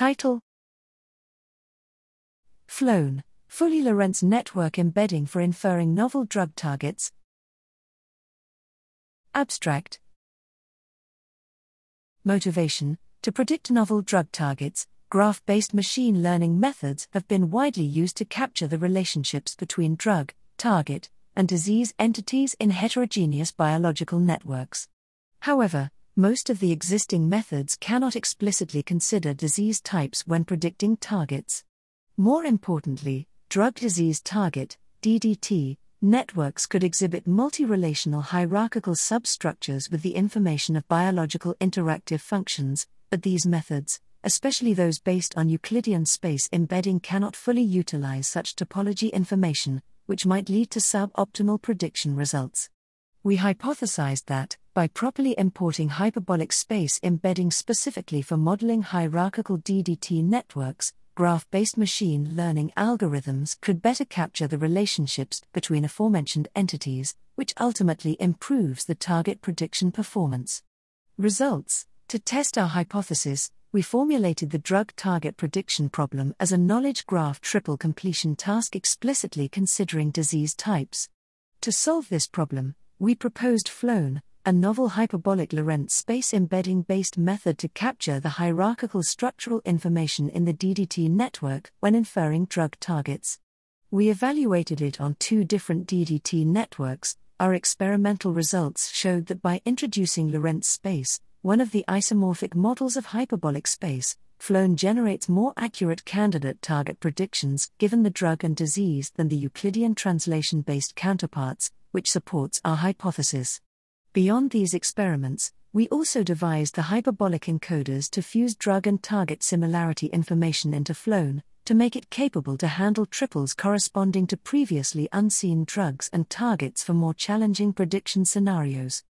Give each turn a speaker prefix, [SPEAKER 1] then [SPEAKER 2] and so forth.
[SPEAKER 1] Title FLONE, fully Lorentz network embedding for inferring novel drug targets. Abstract Motivation To predict novel drug targets, graph based machine learning methods have been widely used to capture the relationships between drug, target, and disease entities in heterogeneous biological networks. However, most of the existing methods cannot explicitly consider disease types when predicting targets. More importantly, drug disease target, DDT, networks could exhibit multi relational hierarchical substructures with the information of biological interactive functions, but these methods, especially those based on Euclidean space embedding, cannot fully utilize such topology information, which might lead to suboptimal prediction results. We hypothesized that, by properly importing hyperbolic space embedding specifically for modeling hierarchical DDT networks, graph based machine learning algorithms could better capture the relationships between aforementioned entities, which ultimately improves the target prediction performance. Results To test our hypothesis, we formulated the drug target prediction problem as a knowledge graph triple completion task explicitly considering disease types. To solve this problem, we proposed FLONE, a novel hyperbolic Lorentz space embedding based method to capture the hierarchical structural information in the DDT network when inferring drug targets. We evaluated it on two different DDT networks. Our experimental results showed that by introducing Lorentz space, one of the isomorphic models of hyperbolic space, FLONE generates more accurate candidate target predictions given the drug and disease than the Euclidean translation based counterparts, which supports our hypothesis. Beyond these experiments, we also devised the hyperbolic encoders to fuse drug and target similarity information into FLONE, to make it capable to handle triples corresponding to previously unseen drugs and targets for more challenging prediction scenarios.